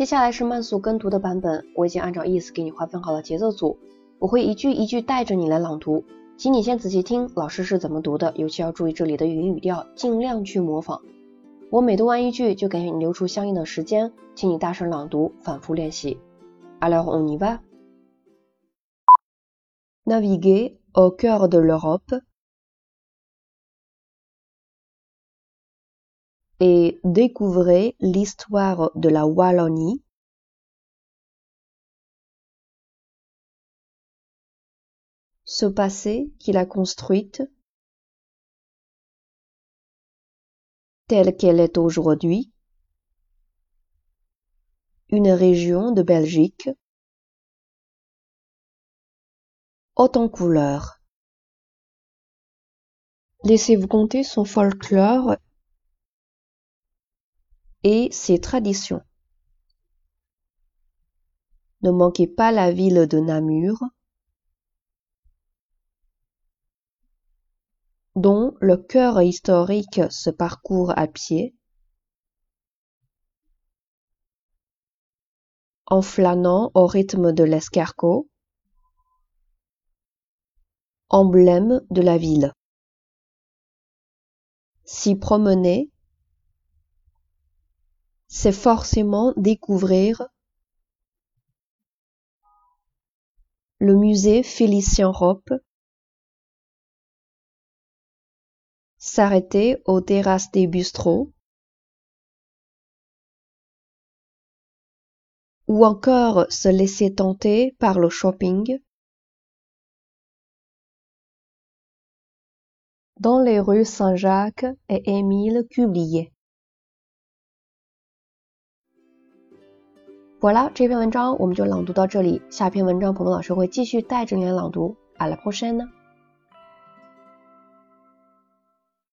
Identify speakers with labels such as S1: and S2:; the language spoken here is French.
S1: 接下来是慢速跟读的版本，我已经按照意思给你划分好了节奏组，我会一句一句带着你来朗读，请你先仔细听老师是怎么读的，尤其要注意这里的语音语调，尽量去模仿。我每读完一句就给你留出相应的时间，请你大声朗读，反复练习。a l o r on y va. Naviguer au cœur de l'Europe et découvrez l'histoire de la Wallonie, ce passé qu'il a construite, telle qu'elle est aujourd'hui, une région de Belgique, haute en couleurs. Laissez-vous compter son folklore et ses traditions. Ne manquez pas la ville de Namur, dont le cœur historique se parcourt à pied, en flânant au rythme de l'escargot, emblème de la ville. S'y promener c'est forcément découvrir le musée Félicien Rope, s'arrêter aux terrasses des bistrots, ou encore se laisser tenter par le shopping dans les rues Saint-Jacques et Émile Cublier. 好了这篇文章我们就朗读到这里。下篇文章，鹏鹏老师会继续带着你来朗读。阿拉波什纳。